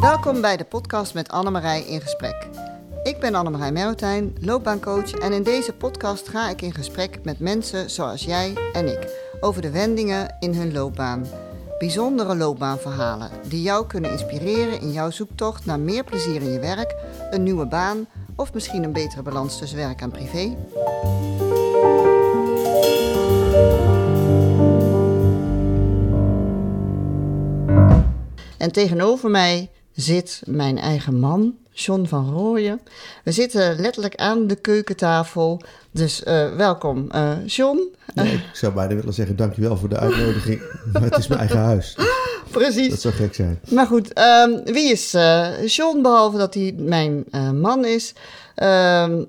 Welkom bij de podcast met Annemarij in gesprek. Ik ben Annemarij Merotijn, loopbaancoach en in deze podcast ga ik in gesprek met mensen zoals jij en ik over de wendingen in hun loopbaan. Bijzondere loopbaanverhalen die jou kunnen inspireren in jouw zoektocht naar meer plezier in je werk, een nieuwe baan of misschien een betere balans tussen werk en privé. En tegenover mij zit mijn eigen man, John van Rooyen. We zitten letterlijk aan de keukentafel. Dus uh, welkom, uh, John. Nee, ik zou bijna willen zeggen dankjewel voor de uitnodiging. maar het is mijn eigen huis. Precies. Dat zou gek zijn. Maar goed, um, wie is uh, John, behalve dat hij mijn man is? Um,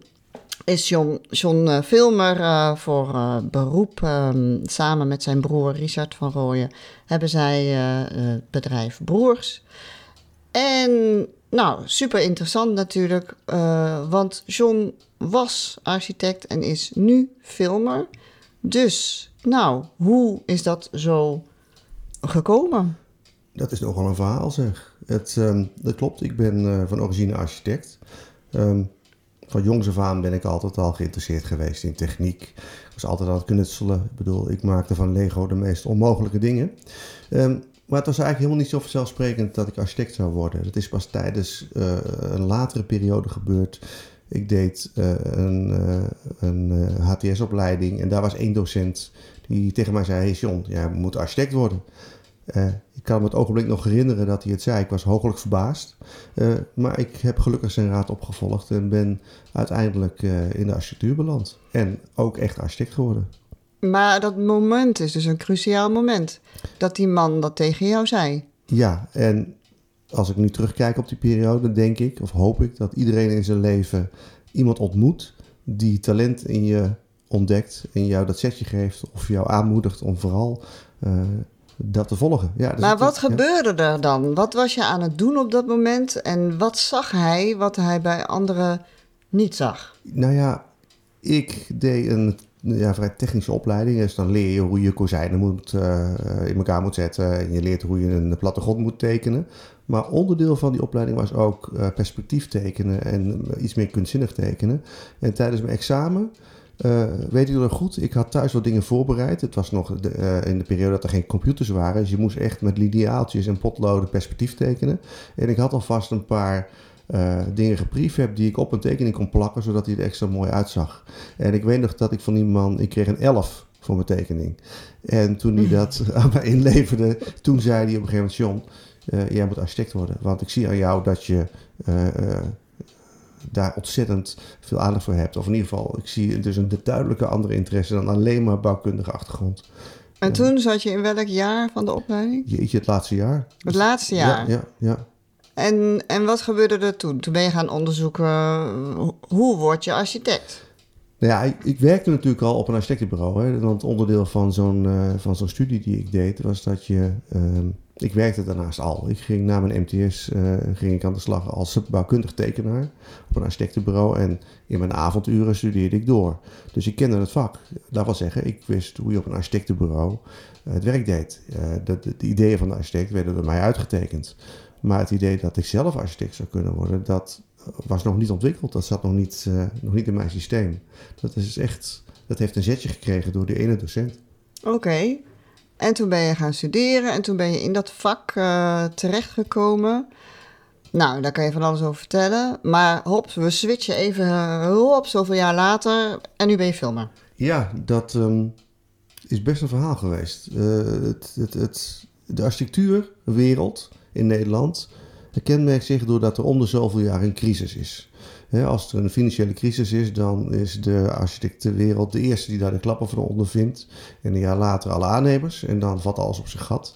is John, John filmer uh, voor uh, beroep. Um, samen met zijn broer Richard van Rooyen hebben zij het bedrijf Broers. En nou, super interessant natuurlijk, want John was architect en is nu filmer. Dus, nou, hoe is dat zo gekomen? Dat is nogal een verhaal zeg. Het, um, dat klopt, ik ben van origine architect. Um, van jongs af aan ben ik altijd al geïnteresseerd geweest in techniek. Ik was altijd aan het knutselen. Ik bedoel, ik maakte van Lego de meest onmogelijke dingen. Um, maar het was eigenlijk helemaal niet zo vanzelfsprekend dat ik architect zou worden. Dat is pas tijdens uh, een latere periode gebeurd. Ik deed uh, een, uh, een HTS-opleiding en daar was één docent die tegen mij zei: Hey John, jij moet architect worden. Ik kan me het ogenblik nog herinneren dat hij het zei. Ik was hooglijk verbaasd. maar ik heb gelukkig zijn raad opgevolgd en ben uiteindelijk in de architectuur beland. En ook echt architect geworden. Maar dat moment is dus een cruciaal moment. Dat die man dat tegen jou zei. Ja, en als ik nu terugkijk op die periode, denk ik, of hoop ik, dat iedereen in zijn leven iemand ontmoet die talent in je ontdekt en jou dat setje geeft of jou aanmoedigt om vooral uh, dat te volgen. Ja, maar wat gebeurde er dan? Wat was je aan het doen op dat moment en wat zag hij wat hij bij anderen niet zag? Nou ja, ik deed een ja, vrij technische opleiding. Dus dan leer je hoe je kozijnen moet, uh, in elkaar moet zetten. En je leert hoe je een plattegrond moet tekenen. Maar onderdeel van die opleiding was ook uh, perspectief tekenen en iets meer kunstzinnig tekenen. En tijdens mijn examen, uh, weet ik nog goed, ik had thuis wat dingen voorbereid. Het was nog de, in de periode dat er geen computers waren. Dus je moest echt met lineaaltjes en potloden perspectief tekenen. En ik had alvast een paar uh, dingen geprefab die ik op een tekening kon plakken, zodat hij er extra mooi uitzag. En ik weet nog dat ik van die man, ik kreeg een 11 voor mijn tekening. En toen hij dat aan mij inleverde, toen zei hij op een gegeven moment, John, jij moet architect worden. Want ik zie aan jou dat je daar ontzettend veel aandacht voor hebt. Of in ieder geval, ik zie dus een duidelijke andere interesse dan alleen maar bouwkundige achtergrond. En toen zat je in welk jaar van de opleiding? Jeetje, het laatste jaar. Het laatste jaar? Ja, ja. ja. En, en wat gebeurde er toen? Toen ben je gaan onderzoeken, hoe word je architect? Nou ja, ik, ik, werkte natuurlijk al op een architectenbureau. Hè, want onderdeel van zo'n, uh, van zo'n studie die ik deed was dat je... Uh, ik werkte daarnaast al. Ik ging na mijn MTS uh, ging ik aan de slag als bouwkundig tekenaar op een architectenbureau. En in mijn avonduren studeerde ik door. Dus ik kende het vak. Dat wil zeggen, ik wist hoe je op een architectenbureau het werk deed. de, de, de ideeën van de architect werden door mij uitgetekend. Maar het idee dat ik zelf architect zou kunnen worden, dat was nog niet ontwikkeld. Dat zat nog niet, nog niet in mijn systeem. Dat is echt, dat heeft een zetje gekregen door die ene docent. Oké. En toen ben je gaan studeren en toen ben je in dat vak uh, terechtgekomen. Nou, daar kan je van alles over vertellen. Maar hop, we switchen even uh, hop, zoveel jaar later en nu ben je filmer. Ja, dat um, is best een verhaal geweest. het, het, het, de architectuurwereld in Nederland kenmerkt zich doordat er om de zoveel jaar een crisis is. Als er een financiële crisis is, dan is de architectenwereld de eerste die daar de klappen van ondervindt. En een jaar later alle aannemers. En dan valt alles op zijn gat.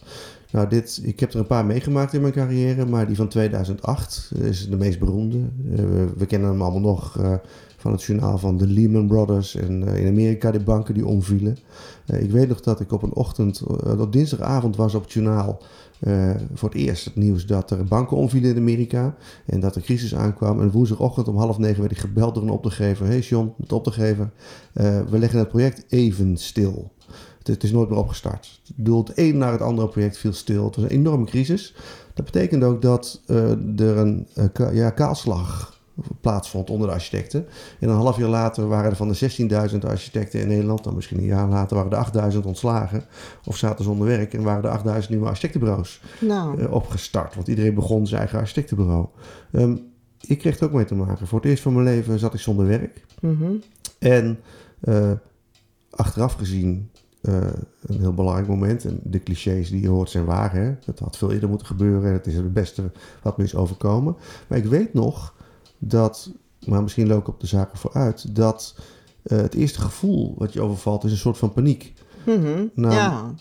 Nou, dit, ik heb er een paar meegemaakt in mijn carrière, maar die van 2008 is de meest beroemde. Eh, we, kennen hem allemaal nog uh, van het journaal van de Lehman Brothers en in Amerika de banken die omvielen. ik weet nog dat ik op een ochtend, op dinsdagavond was op het journaal uh, voor het eerst het nieuws dat er banken omvielen in Amerika en dat er crisis aankwam. En woensdagochtend om half negen werd ik gebeld door een opdrachtgever. Hey John, met opdrachtgever, uh, we leggen het project even stil. Het, het is nooit meer opgestart. Bedoel, het een naar het andere project viel stil. Het was een enorme crisis. Dat betekent ook dat uh, er een ja, kaalslag plaatsvond onder de architecten. En een half jaar later waren er van de 16.000 architecten in Nederland, dan misschien een jaar later waren er 8.000 ontslagen of zaten zonder werk en waren er 8.000 nieuwe architectenbureaus nou. uh, opgestart. Want iedereen begon zijn eigen architectenbureau. Um, ik kreeg er ook mee te maken. Voor het eerst van mijn leven zat ik zonder werk. Mm -hmm. En uh, achteraf gezien uh, een heel belangrijk moment. En de clichés die je hoort zijn waar. Hè? Dat had veel eerder moeten gebeuren. Het is het beste wat me is overkomen. Maar ik weet nog dat, maar misschien loop ik op de zaken vooruit, dat uh, het eerste gevoel wat je overvalt is een soort van paniek. Mm -hmm. nou, ja,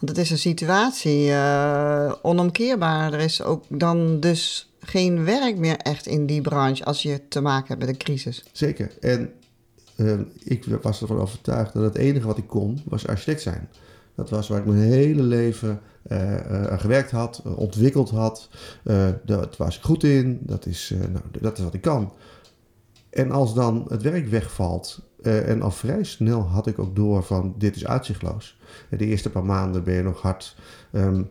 dat is een situatie uh, onomkeerbaar. Er is ook dan dus geen werk meer echt in die branche als je te maken hebt met een crisis. Zeker. En uh, ik was ervan overtuigd dat het enige wat ik kon was architect zijn. Dat was waar ik mijn hele leven aan gewerkt had, ontwikkeld had. dat was ik goed in. Dat is, nou, dat is wat ik kan. En als dan het werk wegvalt, en al vrij snel had ik ook door van dit is uitzichtloos. De eerste paar maanden ben je nog hard um,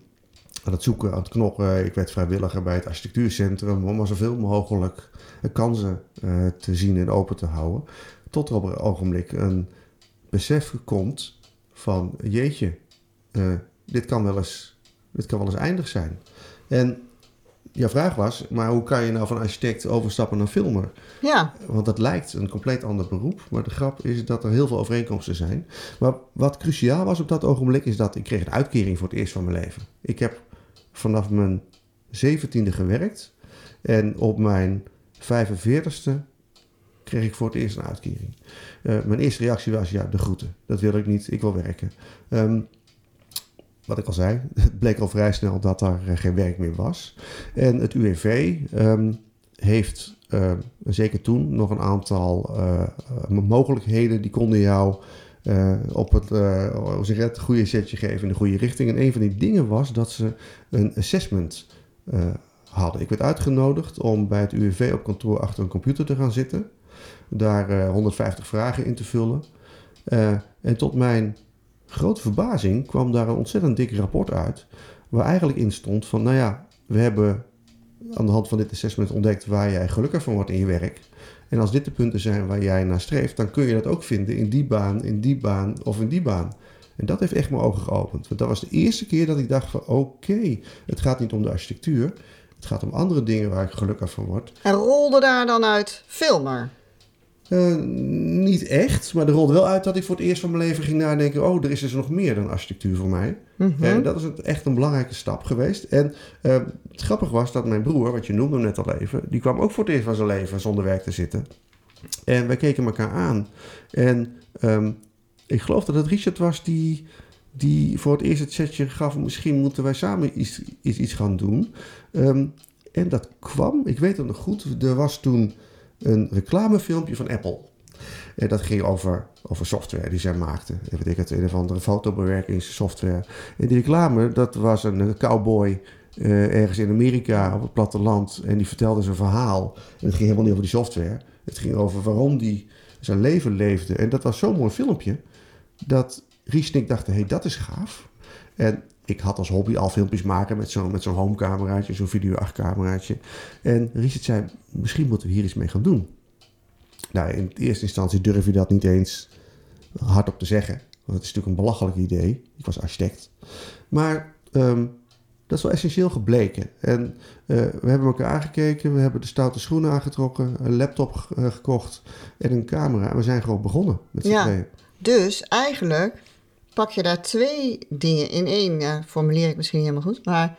aan het zoeken, aan het knokken. Ik werd vrijwilliger bij het architectuurcentrum om maar zoveel mogelijk kansen te zien en open te houden. Tot er op een ogenblik een besef komt van jeetje, dit, kan wel eens, dit kan wel eens eindig zijn. En jouw vraag was, maar hoe kan je nou van architect overstappen naar filmer? Ja. Want dat lijkt een compleet ander beroep. Maar de grap is dat er heel veel overeenkomsten zijn. Maar wat cruciaal was op dat ogenblik is dat ik kreeg een uitkering voor het eerst van mijn leven. Ik heb vanaf mijn zeventiende gewerkt. En op mijn 45ste kreeg ik voor het eerst een uitkering. Uh, mijn eerste reactie was, ja, de groeten. Dat wil ik niet, ik wil werken. Um, wat ik al zei, het bleek al vrij snel dat er uh, geen werk meer was. En het UWV um, heeft, uh, zeker toen, nog een aantal mogelijkheden die konden jou op het, zeg het, goede setje geven in de goede richting. En een van die dingen was dat ze een assessment hadden. Ik werd uitgenodigd om bij het UWV op kantoor achter een computer te gaan zitten. Daar 150 vragen in te vullen. en tot mijn grote verbazing kwam daar een ontzettend dik rapport uit. Waar eigenlijk in stond van, nou ja, we hebben aan de hand van dit assessment ontdekt waar jij gelukkig van wordt in je werk. En als dit de punten zijn waar jij naar streeft, dan kun je dat ook vinden in die baan, in die baan of in die baan. En dat heeft echt mijn ogen geopend. Want dat was de eerste keer dat ik dacht van oké, het gaat niet om de architectuur. Het gaat om andere dingen waar ik gelukkig van word. En rolde daar dan uit filmer? Uh, niet echt, maar er rolde wel uit dat ik voor het eerst van mijn leven ging nadenken... oh, er is dus nog meer dan architectuur voor mij. Mm -hmm. En dat is echt een belangrijke stap geweest. En uh, het grappige was dat mijn broer, wat je noemde net al even... die kwam ook voor het eerst van zijn leven zonder werk te zitten. En wij keken elkaar aan. En um, ik geloof dat het Richard was die, die voor het eerst het setje gaf... misschien moeten wij samen iets, iets, iets gaan doen. Um, en dat kwam, ik weet het nog goed, er was toen een reclamefilmpje van Apple. En dat ging over, over software die zij maakten. Weet ik het, een of andere fotobewerkingssoftware. En die reclame, dat was een cowboy uh, ergens in Amerika op het platteland. En die vertelde zijn verhaal. En het ging helemaal niet over die software. Het ging over waarom die zijn leven leefde. En dat was zo'n mooi filmpje. Dat Ries en ik dachten, hé, hey, dat is gaaf. En ik had als hobby al filmpjes maken met zo'n met zo'n homecameraatje, zo'n video 8 cameraatje. En Richard zei, misschien moeten we hier iets mee gaan doen. Nou, in eerste instantie durf je dat niet eens hardop te zeggen. Want het is natuurlijk een belachelijk idee. Ik was architect. Maar um, dat is wel essentieel gebleken. En uh, we hebben elkaar aangekeken. We hebben de stoute schoenen aangetrokken. Een laptop uh, gekocht. En een camera. En we zijn gewoon begonnen met z'n ja, tweeën. Dus eigenlijk pak je daar twee dingen in één. Ja, formuleer ik misschien niet helemaal goed. Maar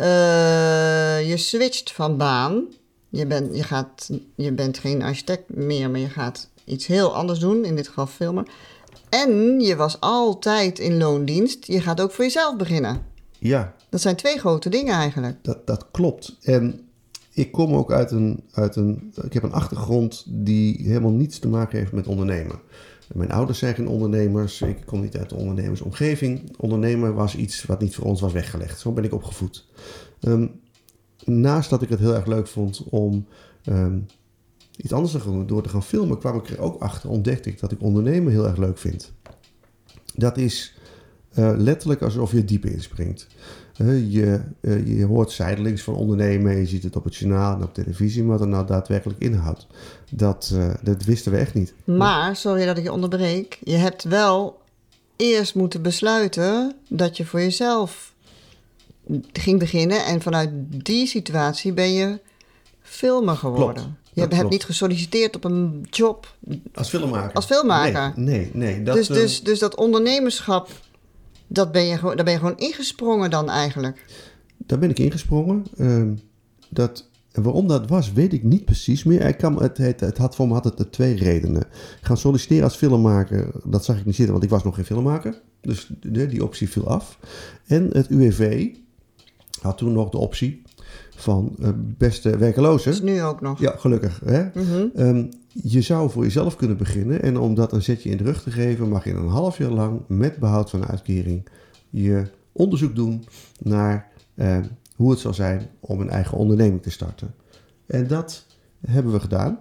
uh, je switcht van baan. Je, bent je, gaat, je bent geen architect meer, maar je gaat iets heel anders doen. In dit geval filmen. En je was altijd in loondienst. Je gaat ook voor jezelf beginnen. Ja. Dat zijn twee grote dingen eigenlijk. Dat, dat klopt. En ik kom ook uit een, uit een... Ik heb een achtergrond die helemaal niets te maken heeft met ondernemen. Mijn ouders zijn geen ondernemers. Ik kom niet uit de ondernemersomgeving. Ondernemer was iets wat niet voor ons was weggelegd. Zo ben ik opgevoed. Um, naast dat ik het heel erg leuk vond om um, iets anders te doen door te gaan filmen, kwam ik er ook achter, ontdekte ik dat ik ondernemen heel erg leuk vind. dat is eh, letterlijk alsof je diep inspringt. Je, uh, je hoort zijdelings van ondernemen, je ziet het op het journaal en op televisie, maar wat er nou daadwerkelijk inhoudt, dat, dat wisten we echt niet. Maar, sorry dat ik je onderbreek, je hebt wel eerst moeten besluiten dat je voor jezelf ging beginnen en vanuit die situatie ben je filmer geworden. Klopt. Je hebt, niet gesolliciteerd op een job. Als filmmaker? Als filmmaker. Nee, nee. nee dat, dus, dus, dus dat ondernemerschap, dat ben je, daar ben je gewoon ingesprongen dan eigenlijk? Daar ben ik ingesprongen. Uh, dat, waarom dat was, weet ik niet precies meer. Ik kan, het, het, het had voor me had het twee redenen. Gaan solliciteren als filmmaker, dat zag ik niet zitten, want ik was nog geen filmmaker. Dus die, die optie viel af. En het UWV had toen nog de optie van uh, beste werkelozen. Dat is nu ook nog. Ja, gelukkig. Hè? Mhm. um, je zou voor jezelf kunnen beginnen en om dat een zetje in de rug te geven, mag je een half jaar lang met behoud van de uitkering je onderzoek doen naar uh, hoe het zal zijn om een eigen onderneming te starten. En dat hebben we gedaan.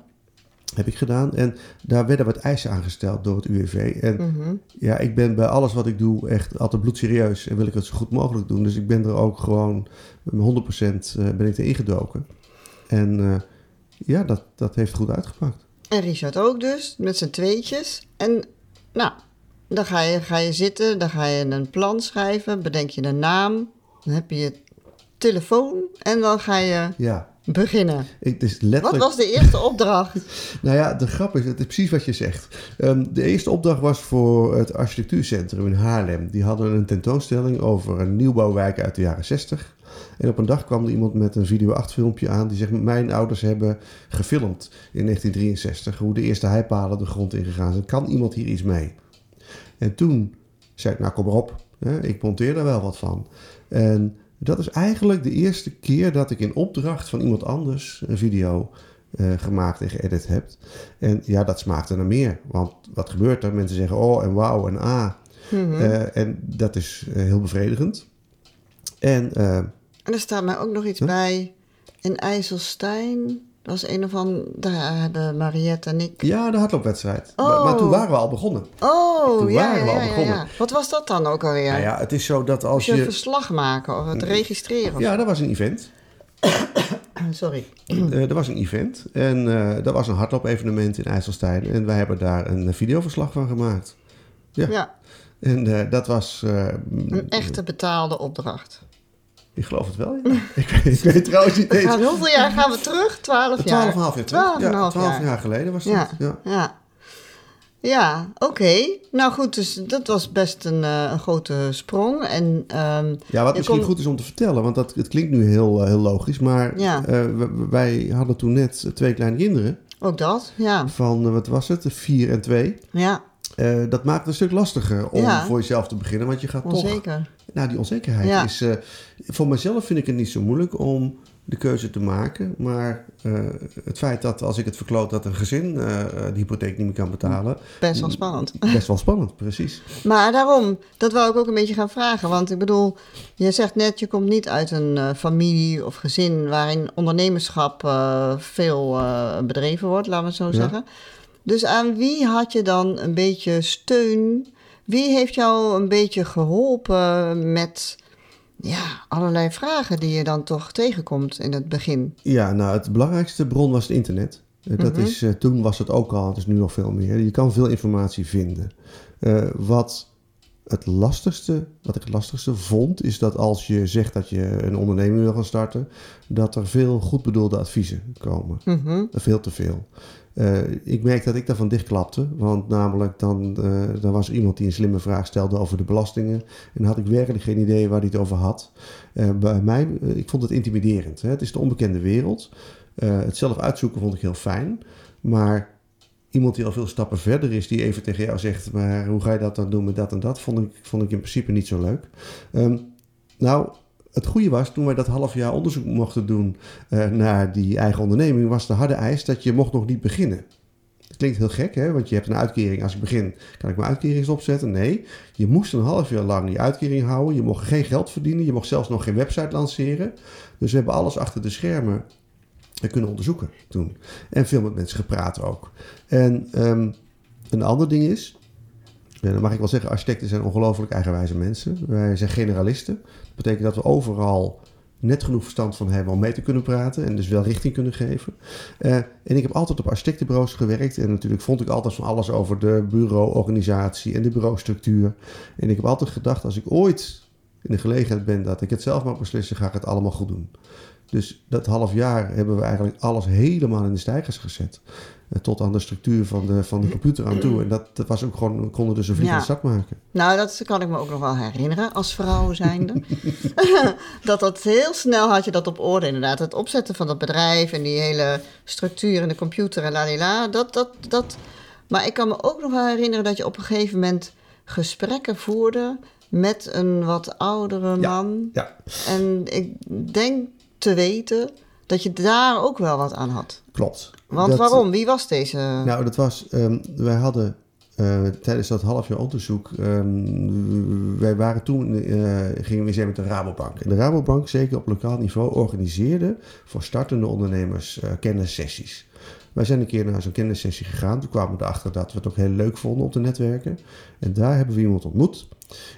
Heb ik gedaan. En daar werden wat eisen aangesteld door het UWV. En Mhm. ja, ik ben bij alles wat ik doe echt altijd bloedserieus. En wil ik het zo goed mogelijk doen. Dus ik ben er ook gewoon 100% eh, ben ik erin gedoken. En uh, ja, dat, dat heeft goed uitgepakt. En Richard ook dus, met z'n tweetjes. En nou, dan ga je, ga je zitten, dan ga je een plan schrijven, bedenk je een naam, dan heb je je telefoon en dan ga je ja. beginnen. Ik, dus letterlijk... Wat was de eerste opdracht? nou ja, de grap is, het is precies wat je zegt. Um, de eerste opdracht was voor het architectuurcentrum in Haarlem. Die hadden een tentoonstelling over een nieuwbouwwijk uit de jaren 60. En op een dag kwam er iemand met een video 8 filmpje aan die zegt: Mijn ouders hebben gefilmd in 1963 hoe de eerste heipalen de grond ingegaan zijn. Kan iemand hier iets mee? En toen zei ik: Nou, kom maar op, hè, ik monteer er wel wat van. En dat is eigenlijk de eerste keer dat ik in opdracht van iemand anders een video uh, gemaakt en geëdit heb. En ja, dat smaakte naar meer. Want wat gebeurt er? Mensen zeggen oh en wauw en ah. Mm -hmm. uh, en dat is uh, heel bevredigend. En, en er staat mij ook nog iets huh? bij. In IJsselstein, dat was een of andere, daar hebben Mariette en ik... Ja, de hardloopwedstrijd. Oh. Maar, maar, toen waren we al begonnen. Oh, toen ja, waren we ja, al begonnen. Ja, Wat was dat dan ook alweer? Nou ja, het is zo dat als Moest je... je... verslag maken of het registreren? Ja, dat was een event. Sorry. Uh, er was een event en uh, er was een hardloop-evenement in IJsselstein. En wij hebben daar een videoverslag van gemaakt. Ja. ja. En uh, dat was... een echte betaalde opdracht. Ik geloof het wel, ja. ik, weet, ik weet trouwens niet eens. Hoeveel jaar gaan we terug? Twaalf jaar? Twaalf en half jaar terug. Twaalf en ja, jaar. jaar geleden was dat. Ja, Ja. ja. Oké. Nou goed, dus dat was best een, uh, een grote sprong. En, um, Ja, wat misschien kon... goed is om te vertellen, want dat, het klinkt nu heel, uh, heel logisch, maar uh, wij hadden toen net twee kleine kinderen Ook dat, ja. van, wat was het, vier en twee. Ja, Uh, dat maakt het een stuk lastiger om Ja. voor jezelf te beginnen, want je gaat toch... onzeker. Nou, die onzekerheid Ja. is... uh, voor mezelf vind ik het niet zo moeilijk om de keuze te maken. Maar uh, het feit dat als ik het verkloot dat een gezin uh, de hypotheek niet meer kan betalen... Best wel spannend. Best wel spannend, precies. Maar daarom, dat wou ik ook een beetje gaan vragen. Want ik bedoel, je zegt net, je komt niet uit een uh, familie of gezin... waarin ondernemerschap veel bedreven wordt, laten we het zo Ja. zeggen. Dus aan wie had je dan een beetje steun? Wie heeft jou een beetje geholpen met ja, allerlei vragen die je dan toch tegenkomt in het begin? Ja, nou, het belangrijkste bron was het internet. Uh, dat Mhm. is, uh, toen was het ook al, het is nu nog veel meer. Je kan veel informatie vinden. Uh, wat het lastigste, wat ik het lastigste vond, is dat als je zegt dat je een onderneming wil gaan starten, dat er veel goed bedoelde adviezen komen. Mhm. Veel te veel. Uh, ik merk dat ik daarvan dichtklapte, want namelijk dan, uh, dan was er iemand die een slimme vraag stelde over de belastingen en had ik werkelijk geen idee waar hij het over had. Uh, bij mij, ik vond het intimiderend. Hè? Het is de onbekende wereld. het zelf uitzoeken vond ik heel fijn, maar iemand die al veel stappen verder is, die even tegen jou zegt, maar hoe ga je dat dan doen met dat en dat, vond ik, vond ik in principe niet zo leuk. Um, nou, het goede was, toen wij dat half jaar onderzoek mochten doen uh, naar die eigen onderneming, was de harde eis dat je mocht nog niet beginnen. Klinkt heel gek, hè? want je hebt een uitkering. Als ik begin, kan ik mijn uitkering opzetten? Nee, je moest een half jaar lang die uitkering houden. Je mocht geen geld verdienen. Je mocht zelfs nog geen website lanceren. Dus we hebben alles achter de schermen kunnen onderzoeken toen. En veel met mensen gepraat ook. En um, een ander ding is, Ja, dan mag ik wel zeggen, architecten zijn ongelooflijk eigenwijze mensen. Wij zijn generalisten. Dat betekent dat we overal net genoeg verstand van hebben om mee te kunnen praten en dus wel richting kunnen geven. Uh, en ik heb altijd op architectenbureaus gewerkt en natuurlijk vond ik altijd van alles over de bureauorganisatie en de bureaustructuur. En ik heb altijd gedacht, als ik ooit in de gelegenheid ben dat ik het zelf mag beslissen, ga ik het allemaal goed doen. Dus dat half jaar hebben we eigenlijk alles helemaal in de stijgers gezet. Eh, tot aan de structuur van de, van de computer aan toe. En dat, dat was ook gewoon, we konden dus een vliegende ja. start maken. Nou, dat kan ik me ook nog wel herinneren als vrouw zijnde. dat dat heel snel had je dat op orde inderdaad. Het opzetten van dat bedrijf en die hele structuur in de computer en la Dat, dat, dat. Maar ik kan me ook nog wel herinneren dat je op een gegeven moment gesprekken voerde met een wat oudere man. Ja, ja. En ik denk te weten dat je daar ook wel wat aan had. Klopt. Want waarom? Wie was deze? Nou, dat was, um, wij hadden uh, tijdens dat half jaar onderzoek, um, wij waren toen, uh, gingen we eens met de Rabobank. En de Rabobank, zeker op lokaal niveau, organiseerde voor startende ondernemers uh, kennissessies. Wij zijn een keer naar zo'n kennissessie gegaan. Toen kwamen we erachter dat we het ook heel leuk vonden om te netwerken. En daar hebben we iemand ontmoet.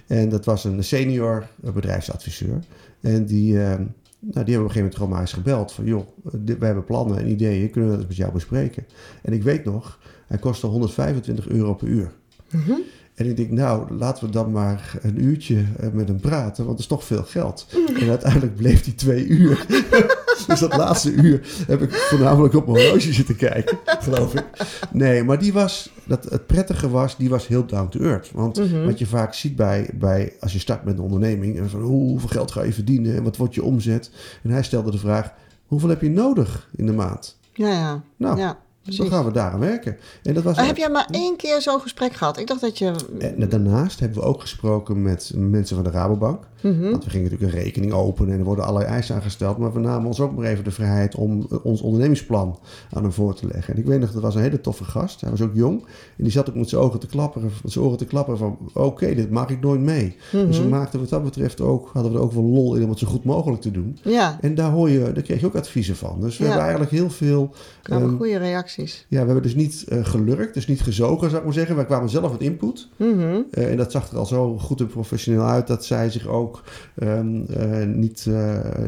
En dat was een senior bedrijfsadviseur. En die, ehm, nou, die hebben op een gegeven moment gewoon maar eens gebeld. Van joh, we hebben plannen en ideeën, kunnen we dat met jou bespreken? En ik weet nog, hij kostte 125 euro per uur. Mm En ik denk, nou, laten we dan maar een uurtje eh, met hem praten, want dat is toch veel geld. En uiteindelijk bleef hij twee uur. dus dat laatste uur heb ik voornamelijk op mijn horloge zitten kijken, geloof ik. Nee, maar die was, dat, het prettige was, die was heel down to earth. Want mhm. wat je vaak ziet bij, bij, als je start met een onderneming, en van hoeveel geld ga je verdienen en wat wordt je omzet? En hij stelde de vraag, hoeveel heb je nodig in de maand? Ja, ja. Nou, ja. Dus dan gaan we daar aan werken. En dat was heb jij maar één keer zo'n gesprek gehad? Ik dacht dat je... En daarnaast hebben we ook gesproken met mensen van de Rabobank. Mhm. Want we gingen natuurlijk een rekening openen en er worden allerlei eisen aangesteld. Maar we namen ons ook maar even de vrijheid om ons ondernemingsplan aan hem voor te leggen. En ik weet nog, dat was een hele toffe gast. Hij was ook jong. En die zat ook met zijn ogen te klapperen, met zijn oren te klapperen van... Oké, dit maak ik nooit mee. Dus we mhm. maakten wat dat betreft ook, hadden we er ook wel lol in om het zo goed mogelijk te doen. Ja. En daar, hoor je, daar kreeg je ook adviezen van. Dus we hebben eigenlijk heel veel... Um, goede reacties. Ja, we hebben dus niet uh, gelurkt, dus niet gezogen, zou ik maar zeggen. Wij kwamen zelf met input. Mm -hmm. uh, en dat zag er al zo goed en professioneel uit dat zij zich ook um, uh, niet,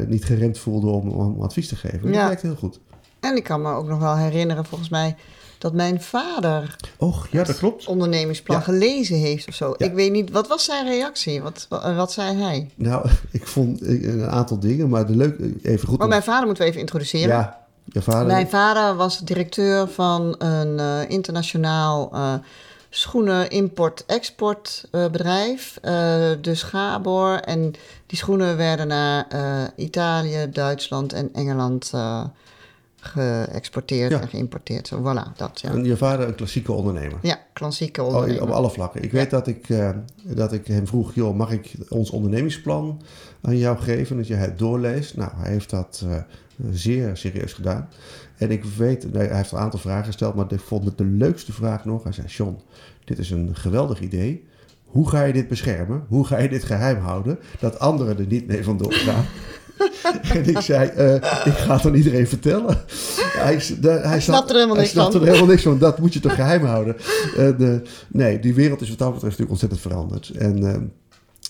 niet geremd voelde om, om advies te geven. Ja. Dat werkt heel goed. En ik kan me ook nog wel herinneren, volgens mij, dat mijn vader. Och, ja, dat klopt. Ondernemingsplan ja. gelezen heeft of zo. Ja. Ik weet niet, wat was zijn reactie? Wat, wat, wat, zei hij? Nou, ik vond een aantal dingen, maar de leuk, even goed. Maar mijn vader moeten we even introduceren. Ja, Mijn vader was directeur van een uh, internationaal uh, schoenen import-export uh, bedrijf, dus Gabor. En die schoenen werden naar Italië, Duitsland en Engeland geëxporteerd ja. en geïmporteerd. Zo, voilà, dat, ja. En je vader een klassieke ondernemer? Ja, klassieke ondernemer. Oh, op alle vlakken. Ik ja. weet dat ik, uh, dat ik hem vroeg, joh, mag ik ons ondernemingsplan aan jou geven, dat je het doorleest? Nou, hij heeft dat uh, zeer serieus gedaan. En ik weet, hij heeft een aantal vragen gesteld, maar ik vond het de leukste vraag nog. Hij zei, John, dit is een geweldig idee. Hoe ga je dit beschermen? Hoe ga je dit geheim houden? Dat anderen er niet mee vandoor gaan. en ik zei, uh, ik ga het aan iedereen vertellen. Hij, de, hij snapt er helemaal niks van. er helemaal niks van. Dat moet je toch geheim houden. Uh, de, nee, die wereld is wat dat betreft natuurlijk ontzettend veranderd. En uh,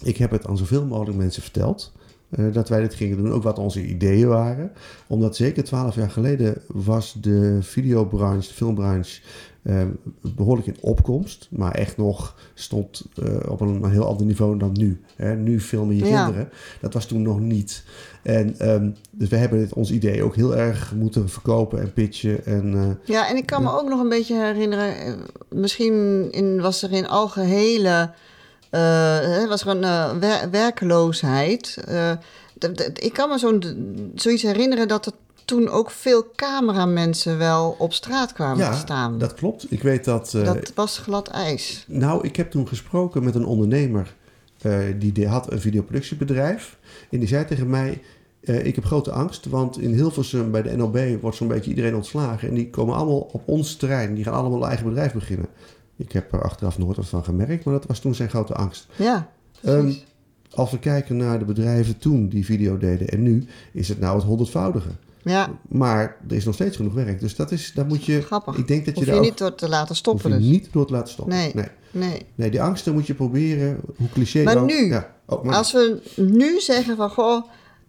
ik heb het aan zoveel mogelijk mensen verteld. Uh, dat wij dit gingen doen, ook wat onze ideeën waren. Omdat zeker twaalf jaar geleden was de videobranche, de filmbranche, uh, behoorlijk in opkomst. Maar echt nog stond uh, op een heel ander niveau dan nu. Hè. Nu filmen je ja. kinderen. Dat was toen nog niet. En um, dus we hebben dit, ons idee ook heel erg moeten verkopen en pitchen. En, uh, ja, en ik kan me ook nog een beetje herinneren. Misschien in, was er in algehele uh, was er een uh, wer werkeloosheid. Uh, ik kan me zo, zoiets herinneren dat er toen ook veel cameramensen wel op straat kwamen ja, te staan. dat klopt. Ik weet dat... dat was glad ijs. Nou, ik heb toen gesproken met een ondernemer... die, die had een videoproductiebedrijf. En die zei tegen mij... ik heb grote angst, want in Hilversum bij de NOB wordt zo'n beetje iedereen ontslagen. En die komen allemaal op ons terrein. Die gaan allemaal een eigen bedrijf beginnen. Ik heb er achteraf nooit wat van gemerkt, maar dat was toen zijn grote angst. Ja, um, als we kijken naar de bedrijven toen die video deden en nu, is het nou het honderdvoudige. Ja, Maar er is nog steeds genoeg werk. Dus dat is, daar moet je... grappig. Ik denk dat je Hoef niet door te laten hoef stoppen je dus. niet door te laten stoppen. Nee. nee. Nee. Nee, die angsten moet je proberen, hoe cliché Maar ook. nu, Ja. Oh, maar Als we nu zeggen van, goh,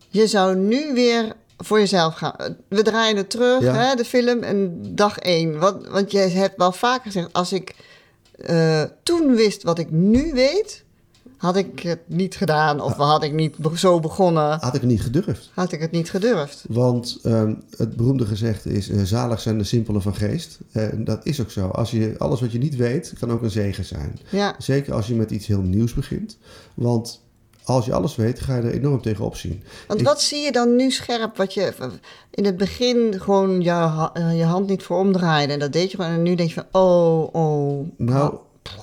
je zou nu weer voor jezelf gaan. We draaien het terug, Ja. hè, de film, en dag één. Want, want je hebt wel vaker gezegd, als ik eh, toen wist wat ik nu weet, had ik het niet gedaan. Of had ik niet zo begonnen, had ik het niet gedurfd. had ik het niet gedurfd. Want ehm, het beroemde gezegde is, eh, zalig zijn de simpelen van geest. En dat is ook zo. Als je, alles wat je niet weet, kan ook een zegen zijn. Ja, Zeker als je met iets heel nieuws begint. Want als je alles weet, ga je er enorm tegenop zien. want Ik- wat zie je dan nu scherp? Wat je in het begin gewoon je, je hand niet voor omdraaide. En dat deed je gewoon. En nu denk je van, oh, oh. Nou,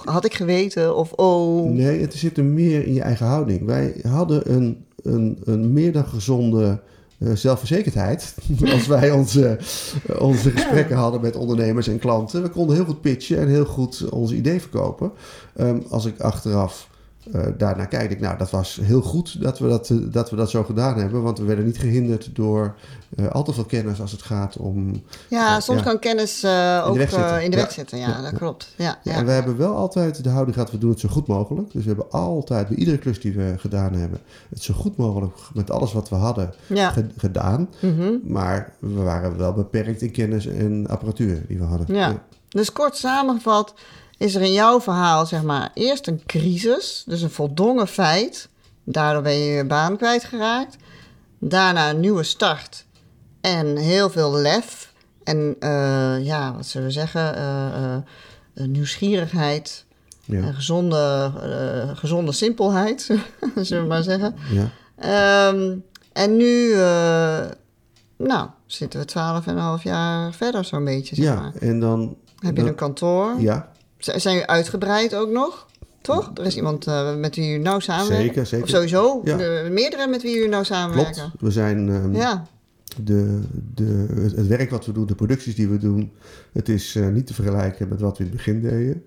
had ik geweten? Of oh. Nee, het zit er meer in je eigen houding. Wij hadden een, een, een meer dan gezonde eh, zelfverzekerdheid. als wij onze, eh, onze gesprekken hadden met ondernemers en klanten. We konden heel goed pitchen en heel goed ons idee verkopen. Ehm, als ik achteraf eh, daarnaar kijk, ik, nou, dat was heel goed dat we dat, eh, dat we dat zo gedaan hebben. Want we werden niet gehinderd door eh, al te veel kennis als het gaat om Ja, soms Ja. kan kennis ook de weg zitten. in de Ja. weg zitten. Ja, Ja, dat klopt. Ja, en we hebben wel altijd de houding gehad, we doen het zo goed mogelijk. Dus we hebben altijd bij iedere klus die we gedaan hebben, het zo goed mogelijk met alles wat we hadden ge- gedaan. Mhm. Maar we waren wel beperkt in kennis en apparatuur die we hadden. Ja. Dus kort samengevat is er in jouw verhaal zeg maar eerst een crisis, dus een voldongen feit. Daardoor ben je je baan kwijtgeraakt. Daarna een nieuwe start en heel veel lef. En eh, ja, wat zullen we zeggen, eh, eh, nieuwsgierigheid, Ja. en gezonde, gezonde simpelheid, zullen we maar zeggen. Ja. Ehm, en nu, nou, zitten we twaalf en een half jaar verder zo'n beetje, zeg ja, maar. en dan... Heb je dan- een kantoor? Ja, Zijn jullie uitgebreid ook nog? Toch? Er is iemand eh, met wie jullie nou samenwerken? Zeker, zeker. Of sowieso? Ja. De, meerdere met wie jullie nou samenwerken? klopt. We zijn... ehm, Ja, de, de, het, werk wat we doen, de producties die we doen, het is eh, niet te vergelijken met wat we in het begin deden.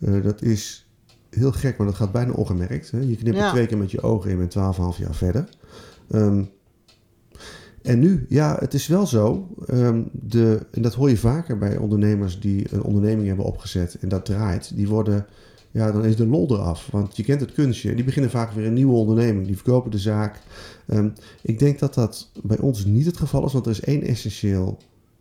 Eh, dat is heel gek, maar dat gaat bijna ongemerkt. Hè? Je knipt Ja. twee keer met je ogen in, je bent 12,5 jaar verder. Ehm, en nu, ja, het is wel zo. ehm, de, en dat hoor je vaker bij ondernemers die een onderneming hebben opgezet en dat draait. Die worden, ja, dan is de lol eraf. Want je kent het kunstje. Die beginnen vaak weer een nieuwe onderneming. Die verkopen de zaak. Ehm, ik denk dat dat bij ons niet het geval is, want er is één essentieel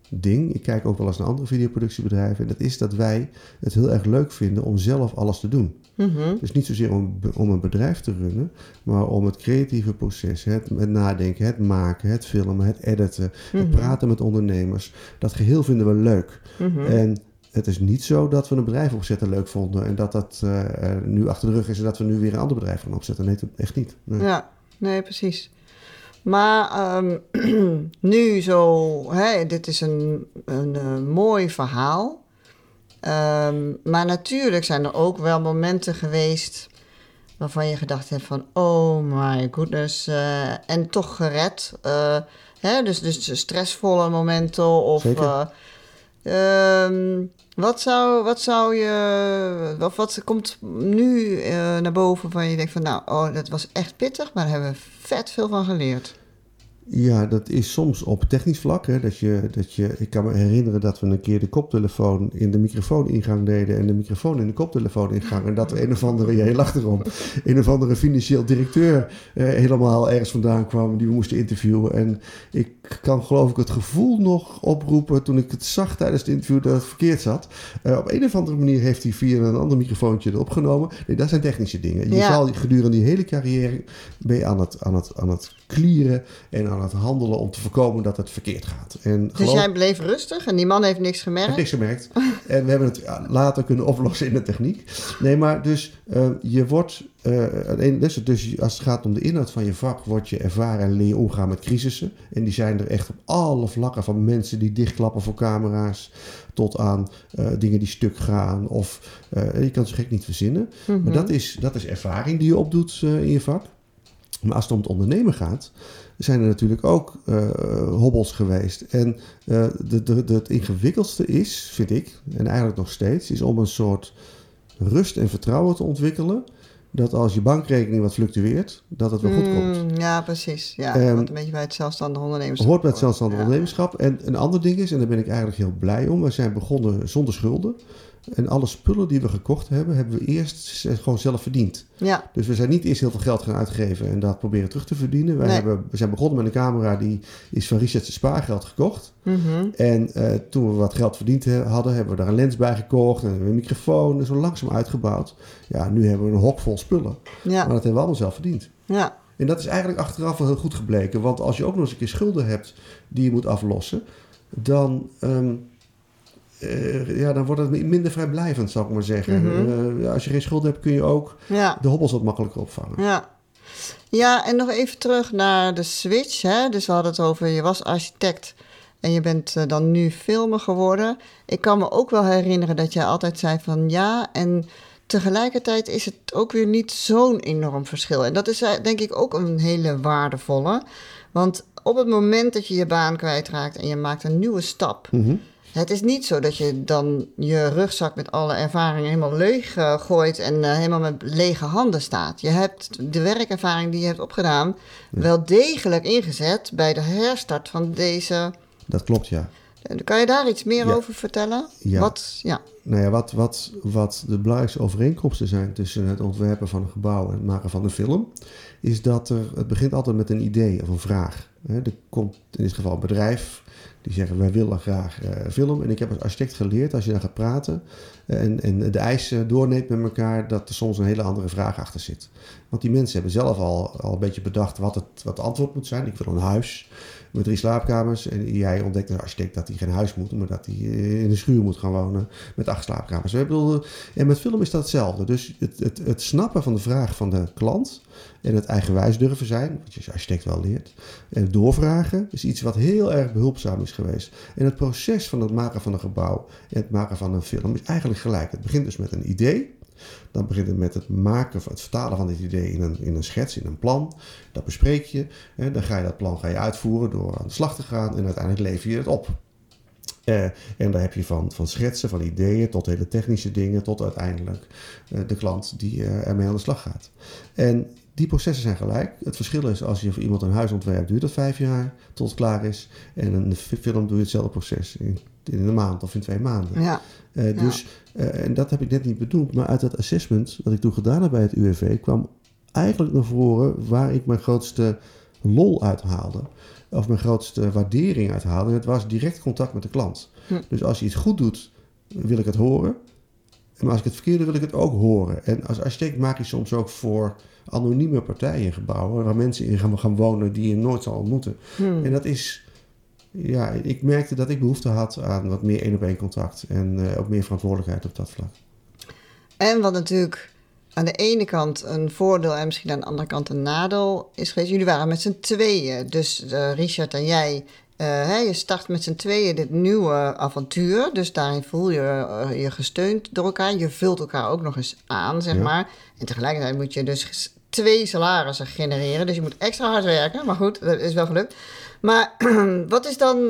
ding. Ik kijk ook wel eens naar andere videoproductiebedrijven. En dat is dat wij het heel erg leuk vinden om zelf alles te doen. Mhm. Dus niet zozeer om, om een bedrijf te runnen, maar om het creatieve proces, het, het nadenken, het maken, het filmen, het editen, het praten met ondernemers. Dat geheel vinden we leuk. Mhm. En het is niet zo dat we een bedrijf opzetten leuk vonden en dat dat eh, eh, nu achter de rug is en dat we nu weer een ander bedrijf gaan opzetten. Nee, echt niet. Nee. ja, nee, precies. Maar ehm, nu zo, hè, dit is een, een, eh, mooi verhaal. Ehm, maar natuurlijk zijn er ook wel momenten geweest waarvan je gedacht hebt van, oh my goodness, eh, en toch gered. Eh, hè, dus, dus stressvolle momenten of... eh, ehm, wat, zou, wat zou je... Wat komt nu eh, naar boven van je denkt van... Nou, oh, dat was echt pittig, maar daar hebben we vet veel van geleerd. Ja, dat is soms op technisch vlak. Hè, dat je, dat je, ik kan me herinneren dat we een keer de koptelefoon in de microfooningang deden en de microfoon in de koptelefooningang. En dat een of andere, ja, je lacht erom, een of andere financieel directeur eh, helemaal ergens vandaan kwam die we moesten interviewen. En ik kan geloof ik het gevoel nog oproepen toen ik het zag tijdens het interview dat het verkeerd zat. Eh, op een of andere manier heeft hij via een ander microfoontje het opgenomen. Nee, dat zijn technische dingen. Je Ja. zal gedurende die hele carrière ben je aan het, aan het, aan het klieren en aan het handelen om te voorkomen dat het verkeerd gaat. En Dus geloof- jij bleef rustig en die man heeft niks gemerkt? niks gemerkt. En we hebben het later kunnen oplossen in de techniek. Nee, maar dus eh, je wordt... aan één- dus, dus als het gaat om de inhoud van je vak... word je ervaren en leer je omgaan met crisissen. En die zijn er echt op alle vlakken. Van mensen die dichtklappen voor camera's... tot aan eh, dingen die stuk gaan. Of je kan het zo gek niet verzinnen. Maar dat is, dat is ervaring die je opdoet in je vak. Maar als het om het ondernemen gaat, zijn er natuurlijk ook eh, hobbels geweest. En eh, de, de, de, het ingewikkeldste is, vind ik, en eigenlijk nog steeds, is om een soort rust en vertrouwen te ontwikkelen dat als je bankrekening wat fluctueert, dat het wel goed komt. Mm, ja, precies. Ja, Ehm, wat een beetje bij het zelfstandig ondernemerschap. Hoort bij het hoort. zelfstandig Ja. ondernemerschap. En een ander ding is, en daar ben ik eigenlijk heel blij om, we zijn begonnen zonder schulden. En alle spullen die we gekocht hebben, hebben we eerst gewoon zelf verdiend. Ja, Dus we zijn niet eerst heel veel geld gaan uitgeven en dat proberen terug te verdienen. Wij Nee. hebben, we zijn begonnen met een camera die is van Richard's spaargeld gekocht. mhm. En eh, toen we wat geld verdiend he- hadden, hebben we daar een lens bij gekocht en een microfoon en zo langzaam uitgebouwd. Ja, nu hebben we een hok vol spullen. Maar ja, dat hebben we allemaal zelf verdiend. ja. En dat is eigenlijk achteraf wel heel goed gebleken. Want als je ook nog eens een keer schulden hebt die je moet aflossen, dan, ehm, eh, ja, dan wordt het minder vrijblijvend, zal ik maar zeggen. Mhm. Eh, als je geen schulden hebt, kun je ook ja. de hobbels wat makkelijker opvangen. Ja. ja, en nog even terug naar de switch. Hè? Dus we hadden het over, je was architect en je bent eh, dan nu filmer geworden. Ik kan me ook wel herinneren dat jij altijd zei van ja, en tegelijkertijd is het ook weer niet zo'n enorm verschil. En dat is denk ik ook een hele waardevolle. Want op het moment dat je je baan kwijtraakt en je maakt een nieuwe stap, Mhm. Het is niet zo dat je dan je rugzak met alle ervaringen helemaal leeg eh, gooit en eh, helemaal met lege handen staat. Je hebt de werkervaring die je hebt opgedaan wel degelijk ingezet bij de herstart van deze. Dat klopt, ja. Eh, Kan je daar iets meer Ja. over vertellen? Ja. Wat? Ja. Nou ja, wat, wat, wat de belangrijkste overeenkomsten zijn tussen het ontwerpen van een gebouw en het maken van een film, is dat er, het begint altijd met een idee of een vraag. Er komt in dit geval een bedrijf die zeggen wij willen graag eh, film. En ik heb als architect geleerd, als je daar gaat praten eh, en, en de eisen doorneemt met elkaar, dat er soms een hele andere vraag achter zit. Want die mensen hebben zelf al, al een beetje bedacht wat het, wat het antwoord moet zijn. Ik wil een huis met drie slaapkamers. En jij ontdekt als architect dat hij geen huis moet, maar dat hij eh, in een schuur moet gaan wonen met acht slaapkamers. Bedoel, en met film is dat hetzelfde. Dus het, het, het snappen van de vraag van de klant en het eigenwijs durven zijn, wat je als architect wel leert, en doorvragen is iets wat heel erg behulpzaam is geweest. En het proces van het maken van een gebouw en het maken van een film is eigenlijk gelijk. Het begint dus met een idee. Dan begint het met het maken, het vertalen van dit idee in een, in een schets, in een plan. Dat bespreek je. Hè, dan ga je dat plan ga je uitvoeren door aan de slag te gaan en uiteindelijk lever je het op. Eh, en daar heb je van, van schetsen, van ideeën tot hele technische dingen, tot uiteindelijk eh, de klant die eh, ermee aan de slag gaat. En die processen zijn gelijk. Het verschil is als je voor iemand een huis ontwerpt, duurt dat vijf jaar tot het klaar is. En een fi- film doe je hetzelfde proces in, in een maand of in twee maanden. Ja. Eh, dus, eh, en dat heb ik net niet bedoeld, maar uit het assessment wat ik toen gedaan heb bij het UWV kwam eigenlijk naar voren waar ik mijn grootste lol uit haalde. Of mijn grootste waardering uit haalde. En het was direct contact met de klant. Hm. Dus als je iets goed doet, wil ik het horen. Maar als ik het verkeerd doe, wil ik het ook horen. En als architect maak je soms ook voor anonieme partijen gebouwen... waar mensen in gaan, gaan wonen die je nooit zal ontmoeten. Hmm. En dat is... Ja, ik merkte dat ik behoefte had aan wat meer één-op-één contact. En eh, ook meer verantwoordelijkheid op dat vlak. En wat natuurlijk aan de ene kant een voordeel en misschien aan de andere kant een nadeel is geweest. Jullie waren met z'n tweeën. Dus eh, Richard en jij, eh, hè, je start met z'n tweeën dit nieuwe avontuur. Dus daarin voel je je gesteund door elkaar. Je vult elkaar ook nog eens aan, zeg Ja. maar. En tegelijkertijd moet je dus twee salarissen genereren. Dus je moet extra hard werken. Maar goed, dat is wel gelukt. Maar wat is dan eh,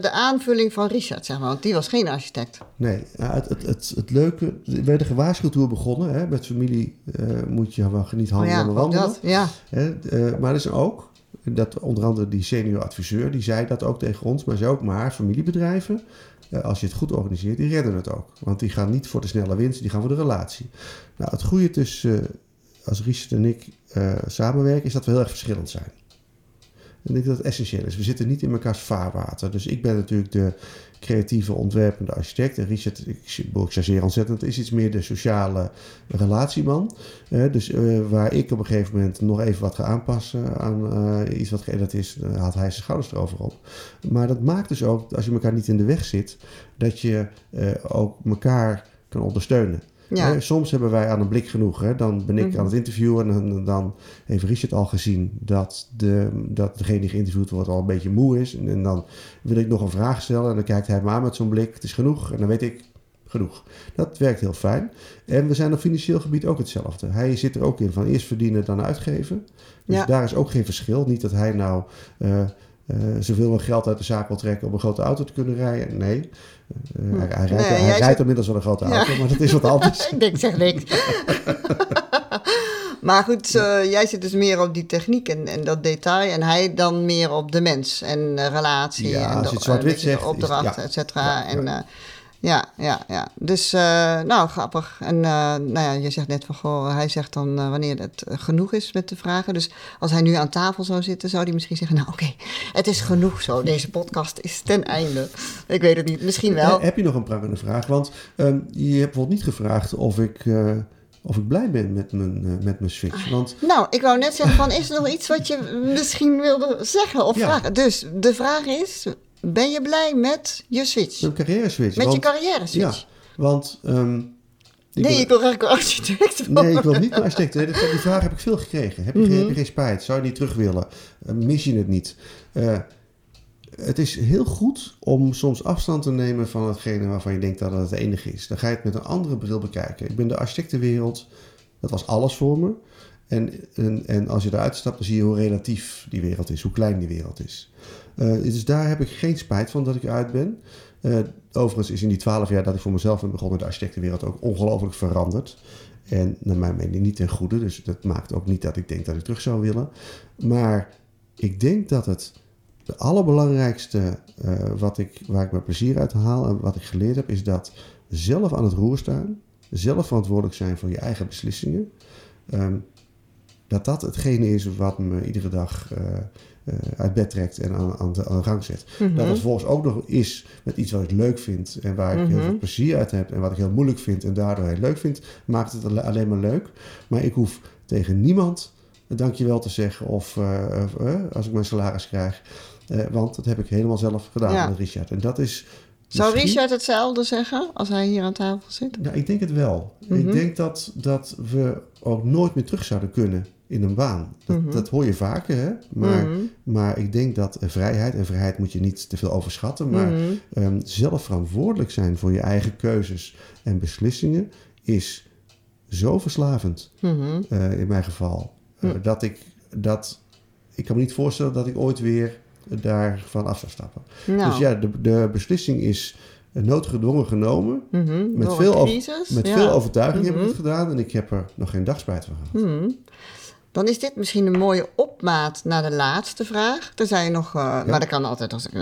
de aanvulling van Richard, zeg maar? Want die was geen architect. Nee, ja, het, het, het, het leuke... We werden gewaarschuwd toen we begonnen. Hè? Met familie eh, moet je wel niet Oh handelen, maar ook wandelen. dat. Ja, Hè, eh, maar er is ook, dat onder andere die senior adviseur, die zei dat ook tegen ons, maar zei ook maar familiebedrijven, als je het goed organiseert, die redden het ook. Want die gaan niet voor de snelle winst, die gaan voor de relatie. Nou, het goede tussen, als Richard en ik samenwerken, is dat we heel erg verschillend zijn. Ik denk dat het essentieel is. We zitten niet in mekaars vaarwater. Dus ik ben natuurlijk de creatieve, ontwerpende architect. En Richard, ik, ik chargeer ontzettend, is iets meer de sociale relatieman. Eh, dus eh, waar ik op een gegeven moment nog even wat ga aanpassen aan eh, iets wat geëdit is, haalt hij zijn schouders erover op. Maar dat maakt dus ook, als je elkaar niet in de weg zit, dat je ook elkaar kan ondersteunen. Ja. Hè, soms hebben wij aan een blik genoeg. Hè? Dan ben ik Mhm. aan het interviewen en dan, dan heeft Richard al gezien dat, de, dat degene die geïnterviewd wordt al een beetje moe is. En, en dan wil ik nog een vraag stellen en dan kijkt hij me aan met zo'n blik. Het is genoeg en dan weet ik genoeg. Dat werkt heel fijn. En we zijn op financieel gebied ook hetzelfde. Hij zit er ook in van eerst verdienen dan uitgeven. Dus Ja. daar is ook geen verschil. Niet dat hij nou eh, eh, zoveel geld uit de zaak wil trekken om een grote auto te kunnen rijden. Nee. Eh, hij, rijdt, Nee, hij rijdt inmiddels wel een grote Ja. auto, maar dat is wat anders. ik denk, zeg niks. maar goed, eh, jij zit dus meer op die techniek en, en dat detail. En hij dan meer op de mens en eh, relatie. Ja, en als de, je het zwart-wit zegt, is- opdracht, ja. et cetera. En ja. ja, ja. Dus, eh, nou, grappig. En eh, nou ja, je zegt net van, goh, hij zegt dan eh, wanneer het genoeg is met de vragen. Dus als hij nu aan tafel zou zitten, zou hij misschien zeggen, nou oké, het is genoeg zo. Deze podcast is ten einde. Ik weet het niet, misschien wel. Heb je nog een prangende vraag? Want ehm, je hebt bijvoorbeeld niet gevraagd of ik, of ik blij ben met mijn, met mijn switch. Want Nou, ik wou net zeggen van, is er nog iets wat je misschien wilde zeggen of Ja. vragen? Dus de vraag is, ben je blij met je switch? mijn carrière switch. Met je carrière switch? Ja, want... ik nee, wil- ik wil graag een architect Nee, ik wil niet naar architect. Nee, Die vraag heb ik veel gekregen. Heb je, Mhm. geen- heb je geen spijt? Zou je niet terug willen? Eh, mis je het niet? Eh, het is heel goed om soms afstand te nemen van hetgene waarvan je denkt dat het het enige is. Dan ga je het met een andere bril bekijken. Ik ben de architectenwereld, dat was alles voor me. En, en, en als je eruit stapt, dan zie je hoe relatief die wereld is, hoe klein die wereld is. Eh, dus daar heb ik geen spijt van dat ik eruit ben. Eh, overigens is in die twaalf jaar dat ik voor mezelf ben begonnen, de architectenwereld ook ongelooflijk veranderd. En naar mijn mening niet ten goede, dus dat maakt ook niet dat ik denk dat ik terug zou willen. Maar ik denk dat het de allerbelangrijkste eh, wat ik, waar ik mijn plezier uit haal en wat ik geleerd heb, is dat zelf aan het roer staan, zelf verantwoordelijk zijn voor je eigen beslissingen, ehm, dat dat hetgene is wat me iedere dag eh, eh, uit bed trekt en aan, aan, de, aan de gang zet. Mhm. Dat het vervolgens ook nog is met iets wat ik leuk vind en waar ik heel Mhm. veel plezier uit heb en wat ik heel moeilijk vind en daardoor heel leuk vind, maakt het alle- alleen maar leuk. Maar ik hoef tegen niemand een dankjewel te zeggen of eh, als ik mijn salaris krijg. Want dat heb ik helemaal zelf gedaan Ja. met Richard. En dat is. Zou misschien- Richard hetzelfde zeggen als hij hier aan tafel zit? Ja, ik denk het wel. Mhm. Ik denk dat, dat we ook nooit meer terug zouden kunnen in een baan. Dat, Mhm. dat hoor je vaker, hè? Maar, Mhm. maar ik denk dat eh, vrijheid, en vrijheid moet je niet te veel overschatten, maar Mhm. ehm, zelf verantwoordelijk zijn voor je eigen keuzes en beslissingen is zo verslavend, Mhm. eh, in mijn geval, eh, dat ik dat. Ik kan me niet voorstellen dat ik ooit weer daarvan af zou stappen. Nou, Dus ja, de, de beslissing is noodgedwongen genomen. met veel over- Met ja. veel overtuiging heb ik het gedaan en ik heb er nog geen dag spijt van gehad. Mhm. Dan is dit misschien een mooie opmaat naar de laatste vraag. Er zijn nog, eh, maar dat kan altijd als ik.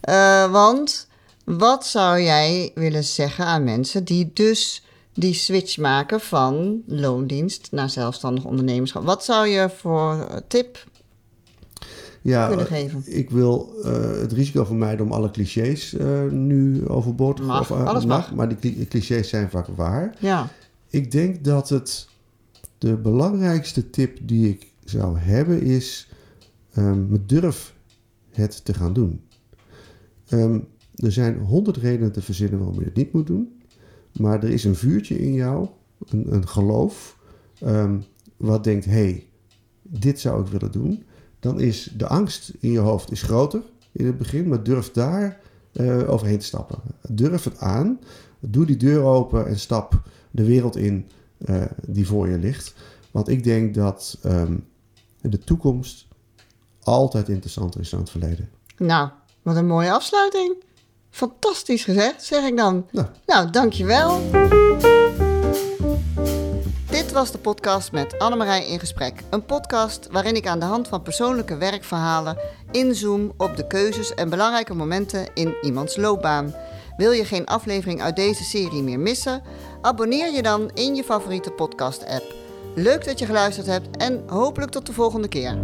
Eh, want wat zou jij willen zeggen aan mensen die dus die switch maken van loondienst naar zelfstandig ondernemerschap? Wat zou je voor eh, tip Ja, kunnen geven? ik wil het risico vermijden om alle clichés nu overboord te eh, alles mag. Maar die cli- clichés zijn vaak waar. Ja. Ik denk dat het de belangrijkste tip die ik zou hebben is ehm durf het te gaan doen. Ehm, er zijn honderd redenen te verzinnen waarom je het niet moet doen. Maar er is een vuurtje in jou, een, een geloof, ehm, wat denkt, hé, hey, dit zou ik willen doen. Dan is de angst in je hoofd is groter in het begin, maar durf daar eh, overheen te stappen. Durf het aan, doe die deur open en stap de wereld in eh, die voor je ligt. Want ik denk dat ehm, de toekomst altijd interessanter is dan het verleden. Nou, wat een mooie afsluiting. Fantastisch gezegd, zeg ik dan. Nou. Nou, dankjewel. Dit was de podcast met Annemarij in gesprek. Een podcast waarin ik aan de hand van persoonlijke werkverhalen inzoom op de keuzes en belangrijke momenten in iemands loopbaan. Wil je geen aflevering uit deze serie meer missen? Abonneer je dan in je favoriete podcast-app. Leuk dat je geluisterd hebt en hopelijk tot de volgende keer.